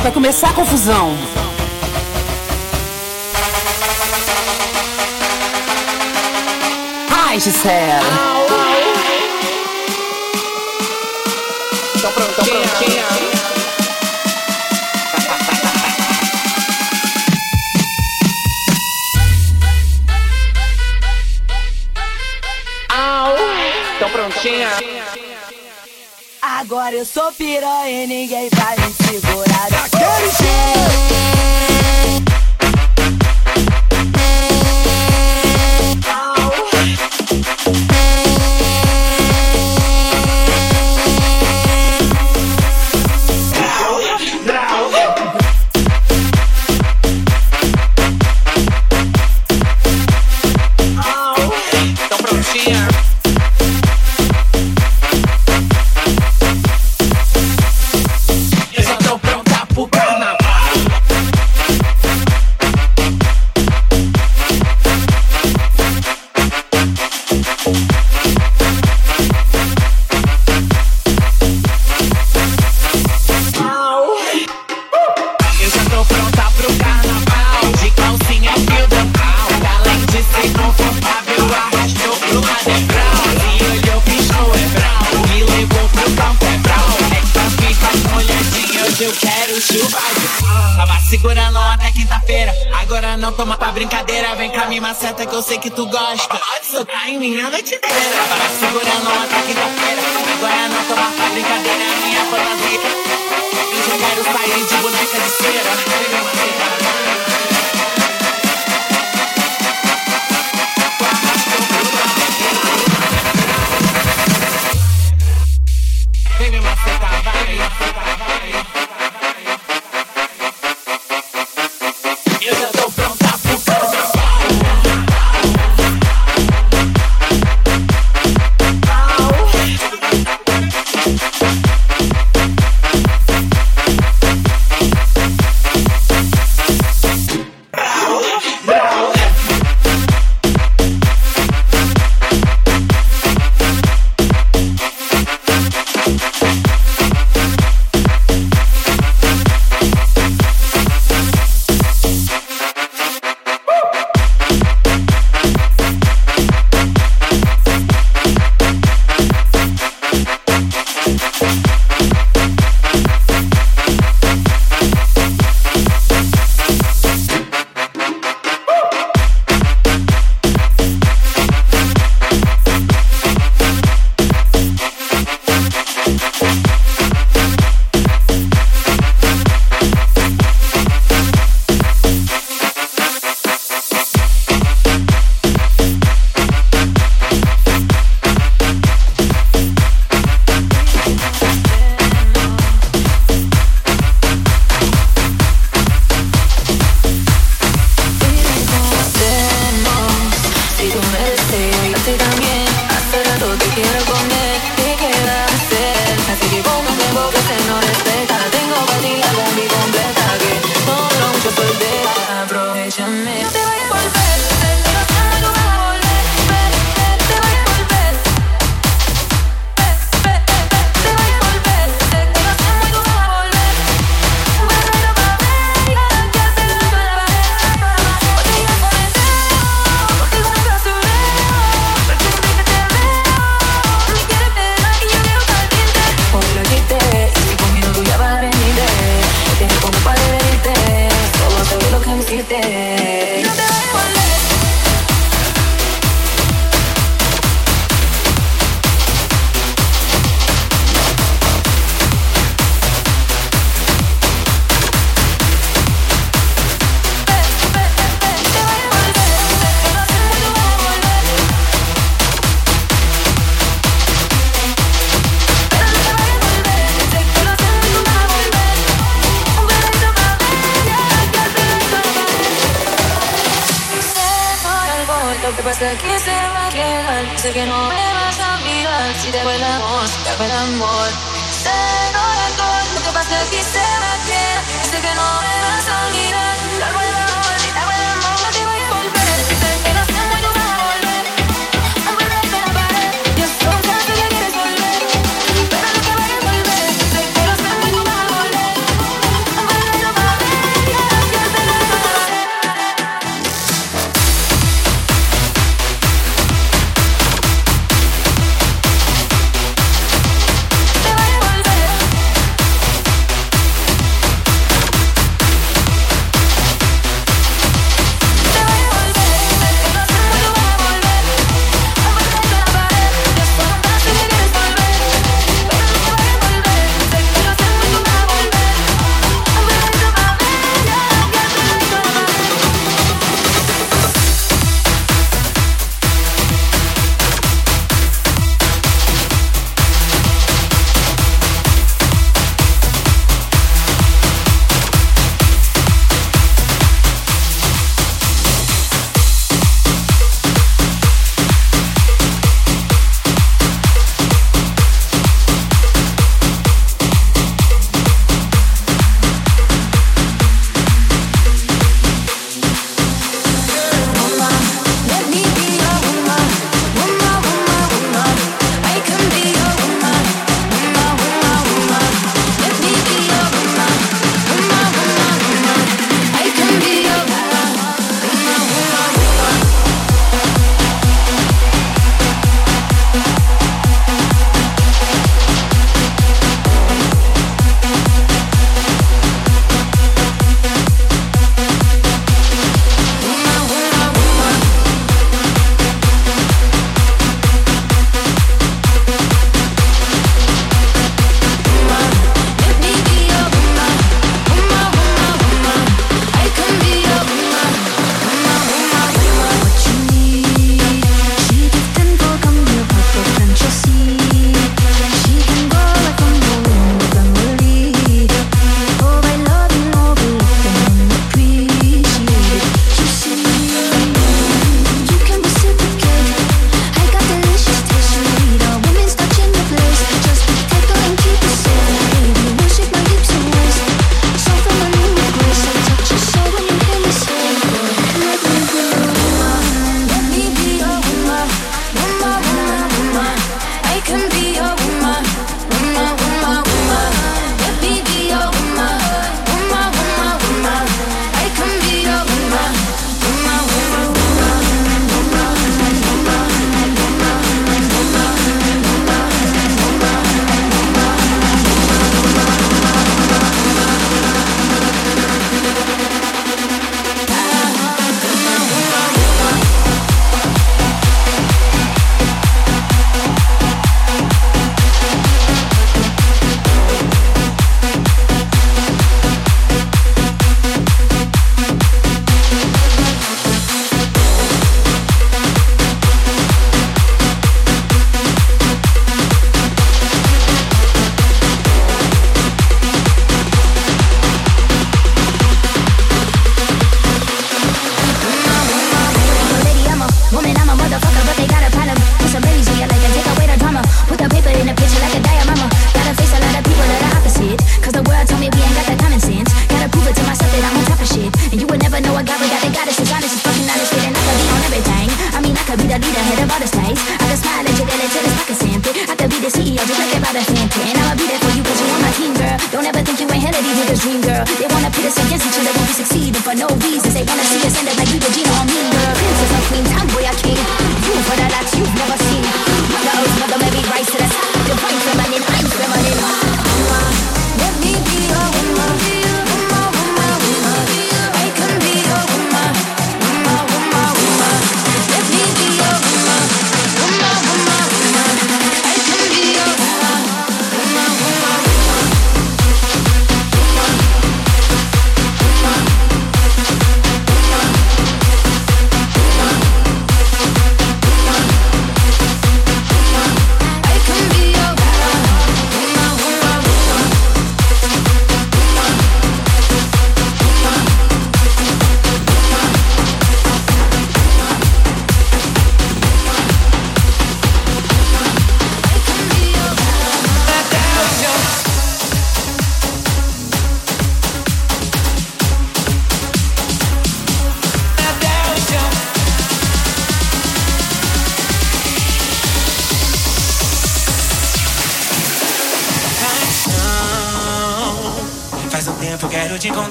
vai começar a confusão. Ai, Gisele. Então então Au, prontinha. Tô pronto, tô prontinha. Agora eu sou piranha e ninguém vai me segurar. Daquele jeito. que eu sei que tu gosta. Só tá em mim, ela te dá.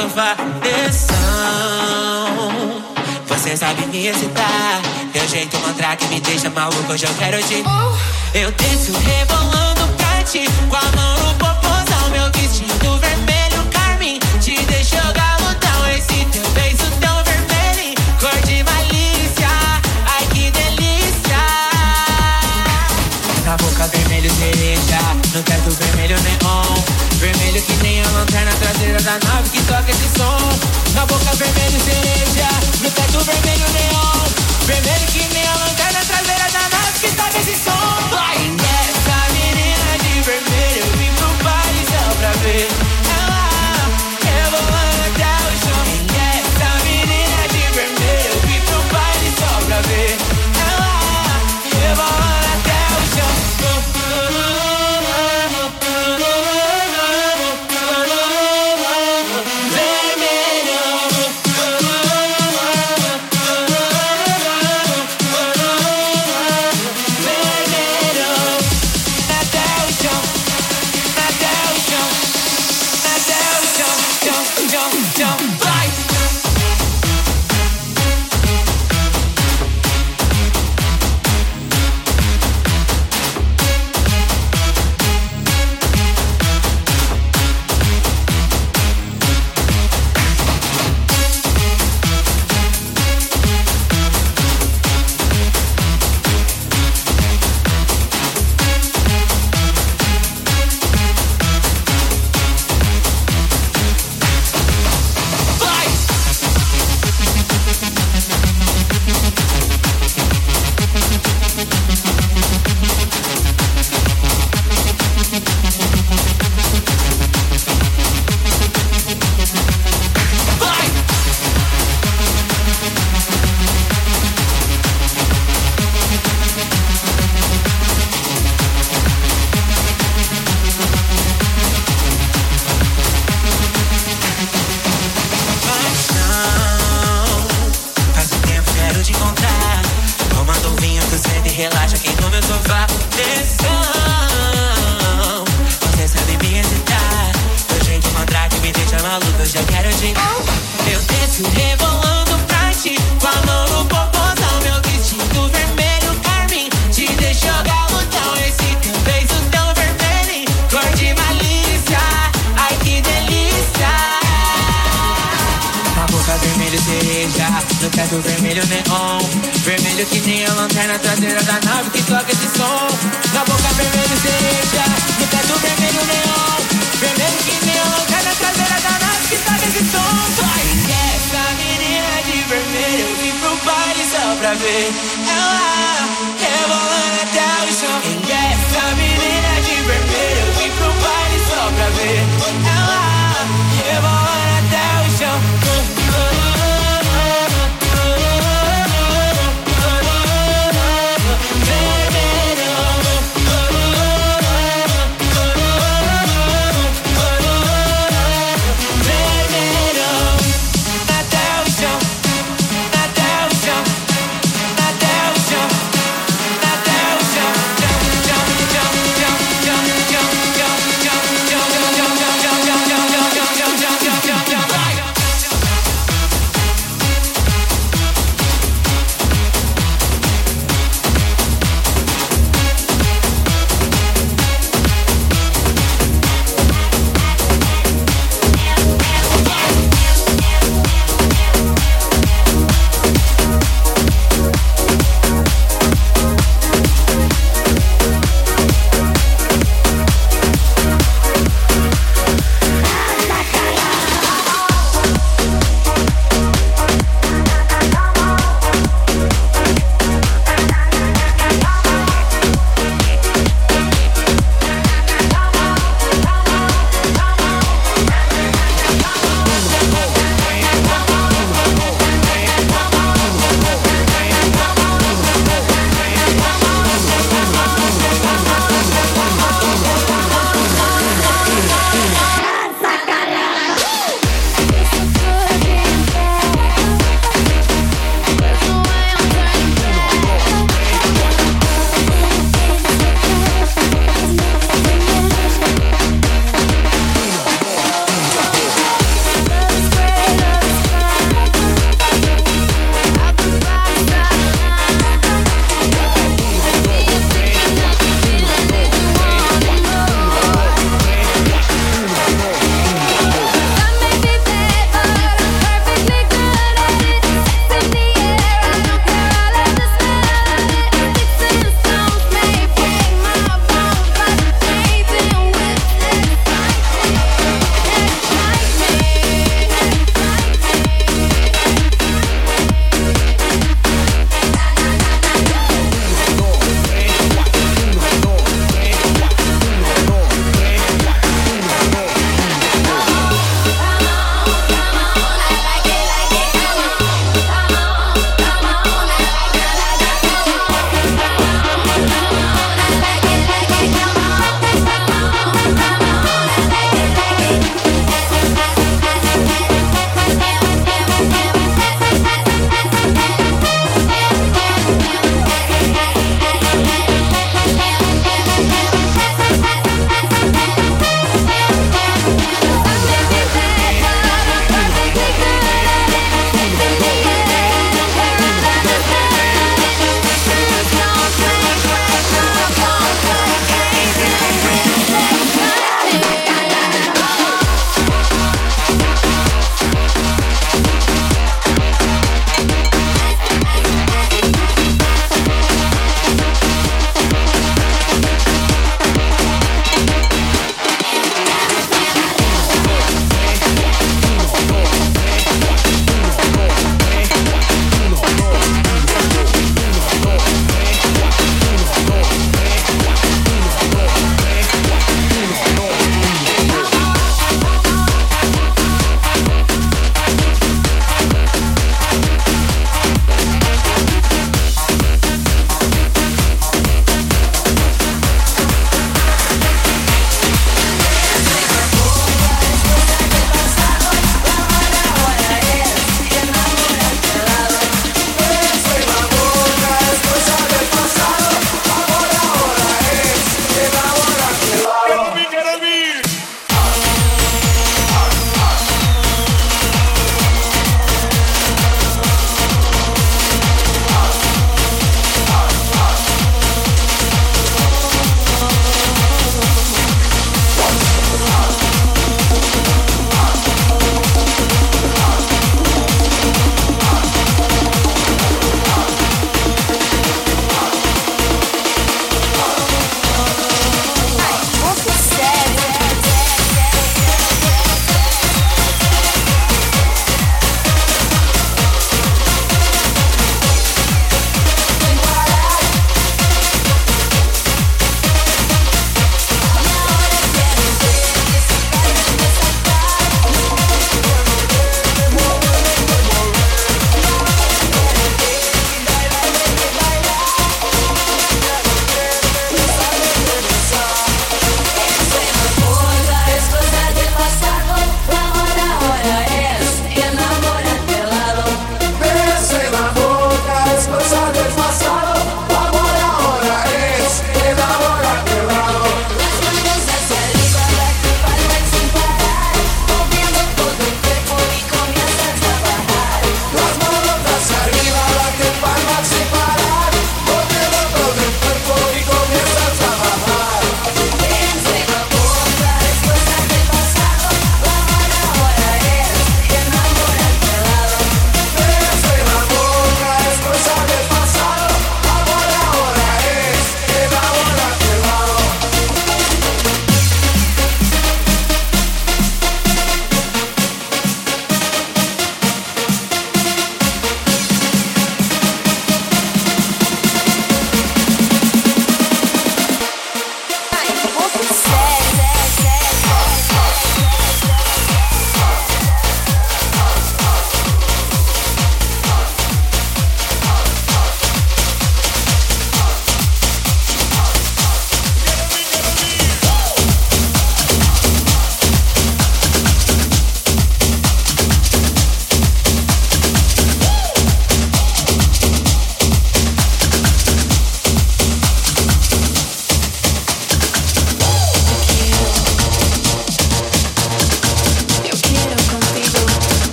sou pressão. Você sabe me excitar. meu jeito mantra que me deixa maluco, hoje eu quero te. Oh. Eu tento brincar no teto vermelho neon. Vermelho que nem a lanterna traseira da nave que toca esse som. Na boca vermelho cereja, no teto vermelho neon. Vermelho que nem a lanterna traseira da nave que toca esse som. Vai que essa menina de vermelho eu vim pro baile só pra ver. Ela rebolando até o chão. Quem é essa menina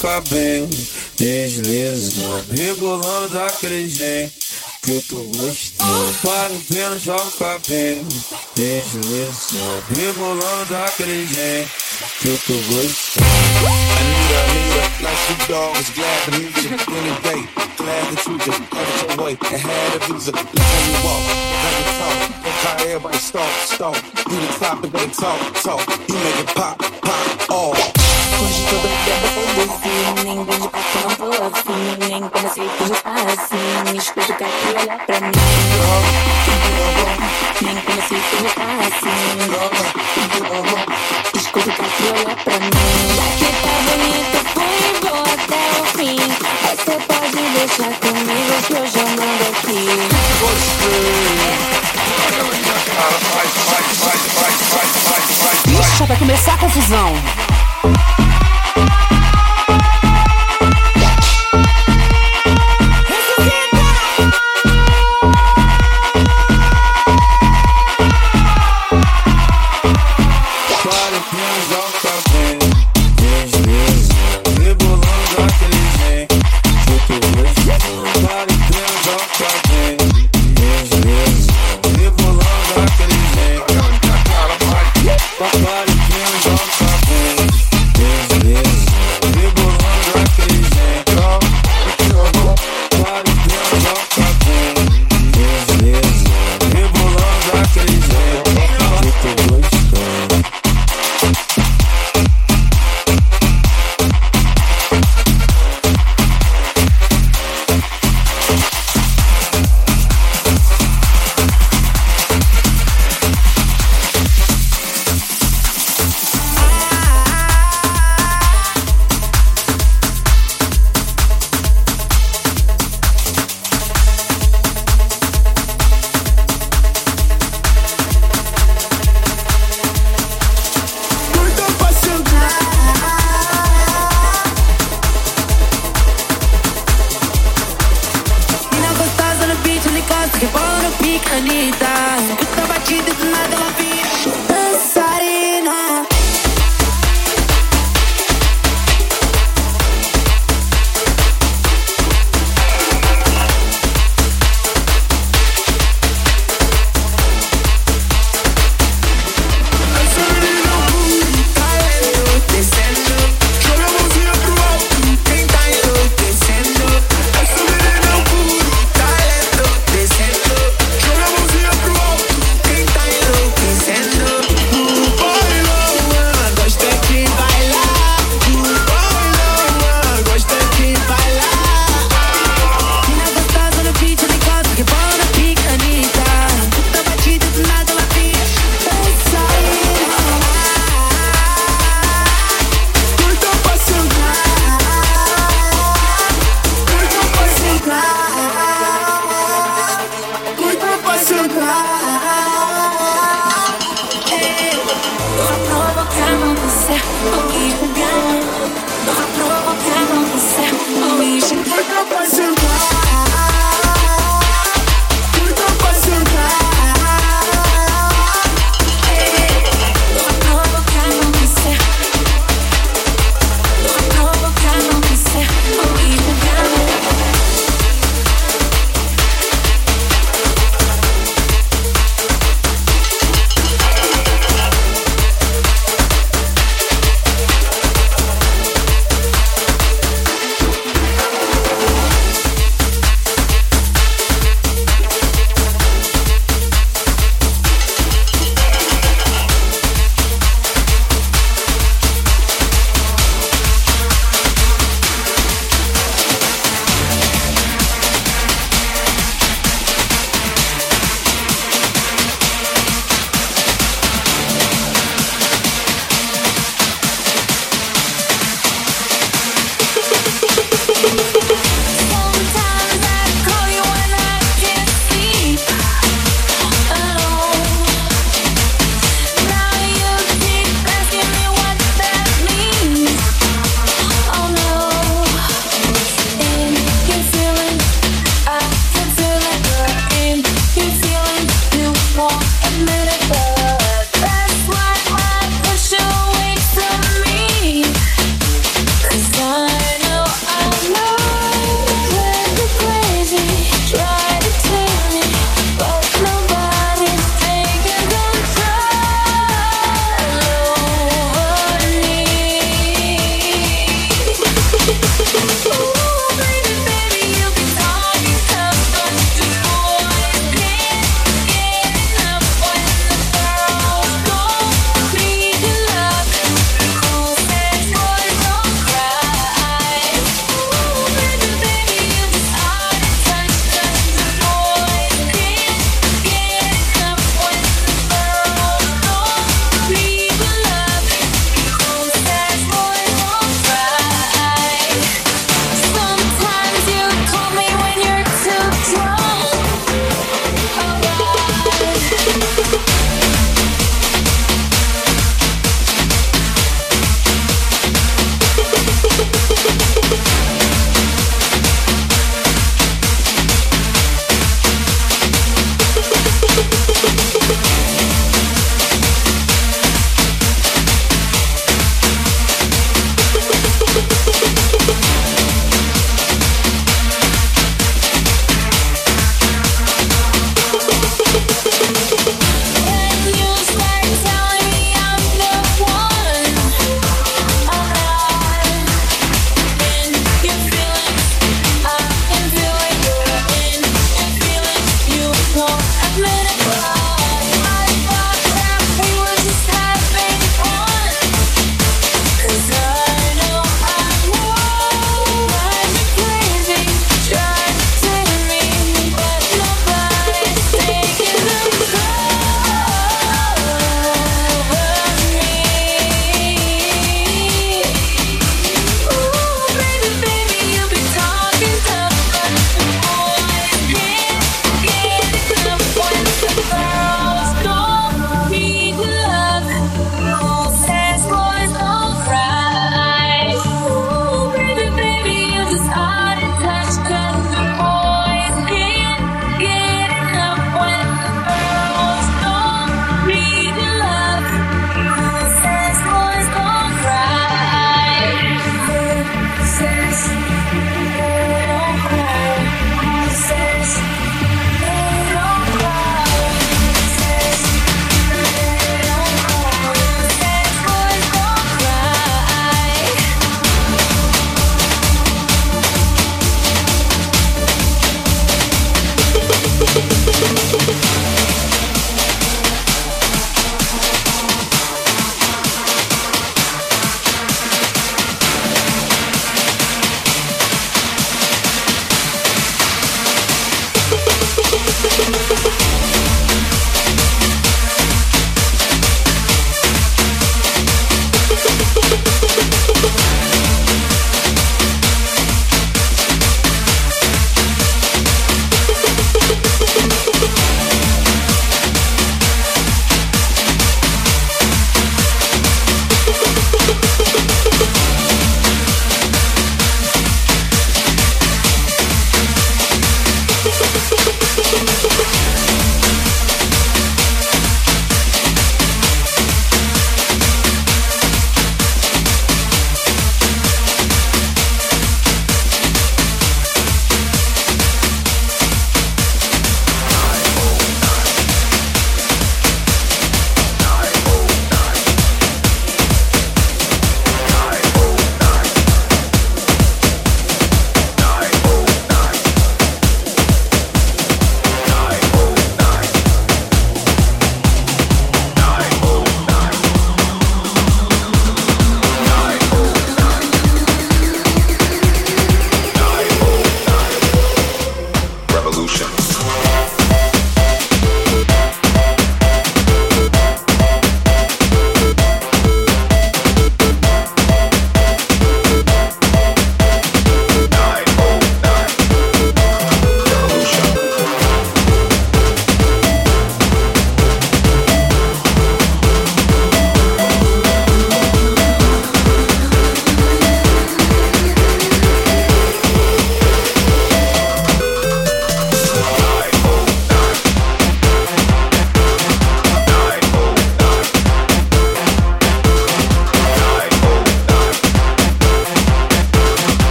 cabelo Desliza Rebolando daquele jeito Que eu tô gostando Pare pelo joga cabelo Desliza Rebolando daquele jeito Que tô gostando Anita, Anita, like Snoop Dogg was glad to meet you any day. Glad that you just got your way and had a visa. How you walk, how you talk, look how everybody stalk, stalk. You the topic of the talk, talk. You make it pop, pop, off. Hoje tô doida pra tô afim Nem já tá assim Escuta o cara que olha pra mim. Nem comecei que já tá assim Escuta o cara que olha pra mim. Já que tá bonito, fui e vou até o fim. Aí cê pode deixar comigo que eu mando aqui. Ixi, vai começar a confusão.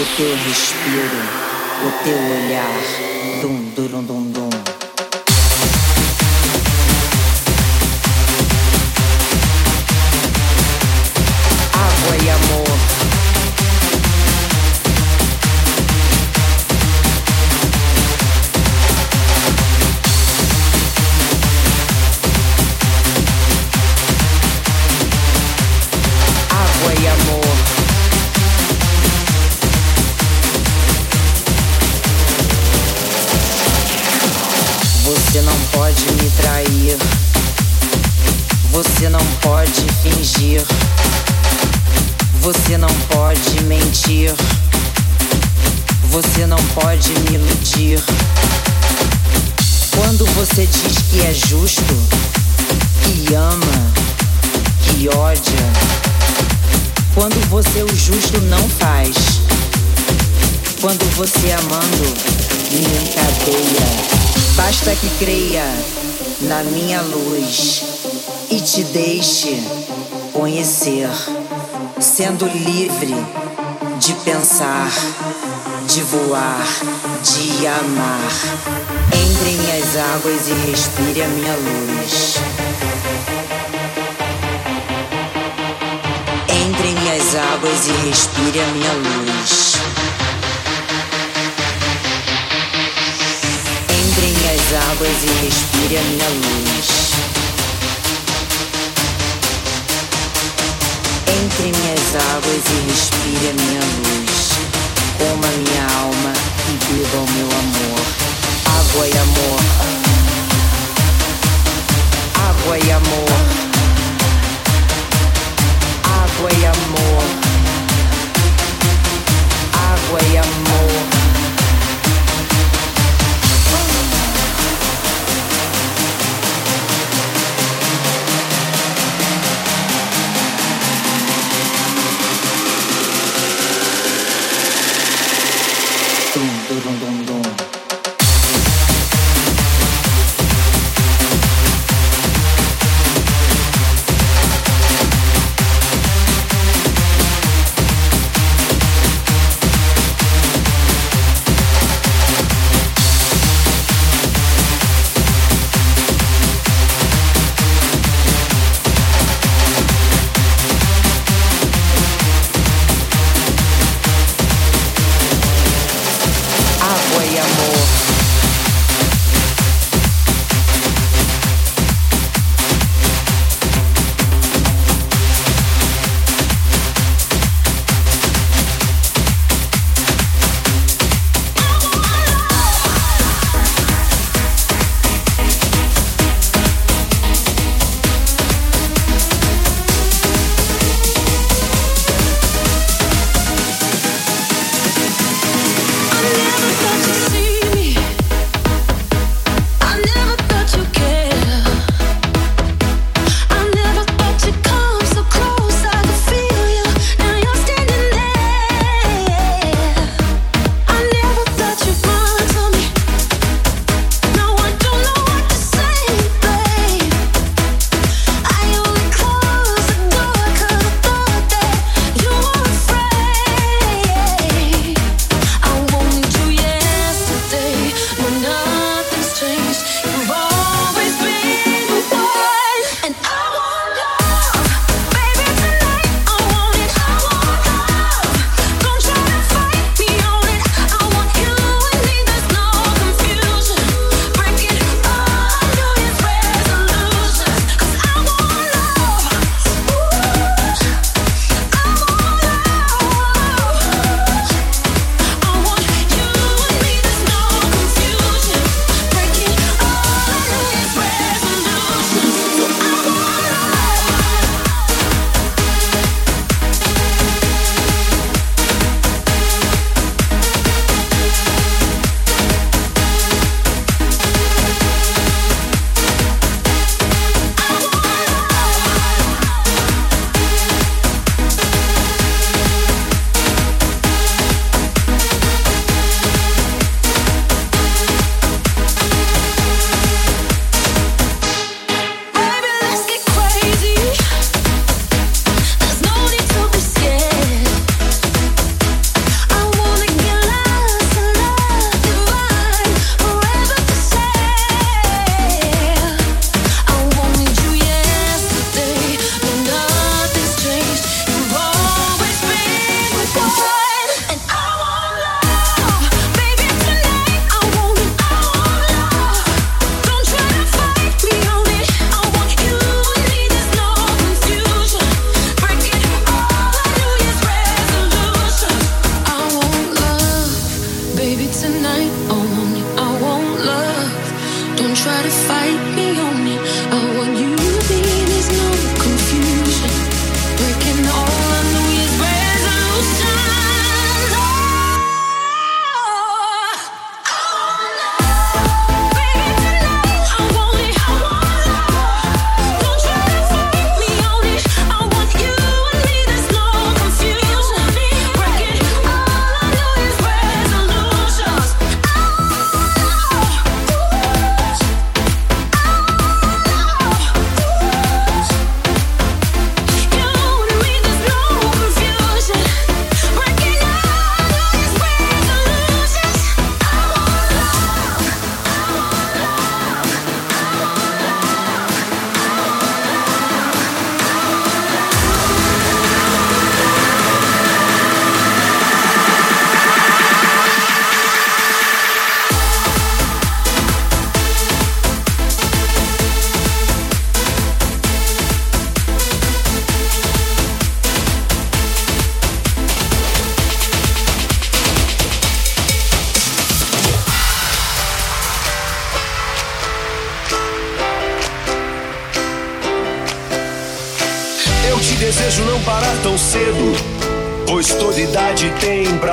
O teu respiro, o teu olhar. Dum, dum, dum, dum. Você diz que é justo, que ama, que ódia. Quando você o justo não faz. Quando você amando me encadeia. Basta que creia na minha luz e te deixe conhecer, sendo livre de pensar, de voar, de amar. Entre em minhas águas e respire a minha luz. Entre em minhas águas e respire a minha luz. Entre em minhas águas e respire a minha luz. Entre em minhas águas e respire a minha luz. Coma minha alma e beba o meu amor. Água e amor. Água e amor. Água e amor. Água e amor.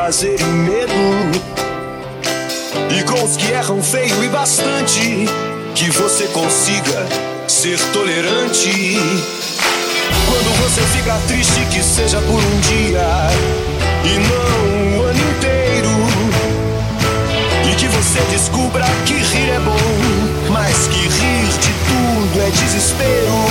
Prazer e medo. E com os que erram feio e bastante, que você consiga ser tolerante. Quando você fica triste, que seja por um dia e não o ano inteiro. E que você descubra que rir é bom, mas que rir de tudo é desespero.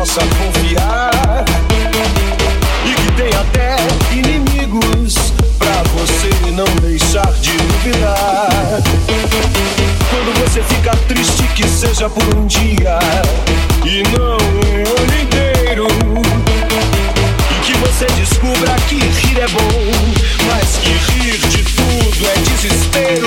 possa confiar e que tem até inimigos para você não deixar de duvidar. Quando você fica triste, que seja por um dia e não um ano inteiro. E que você descubra que rir é bom, mas que rir de tudo é desespero.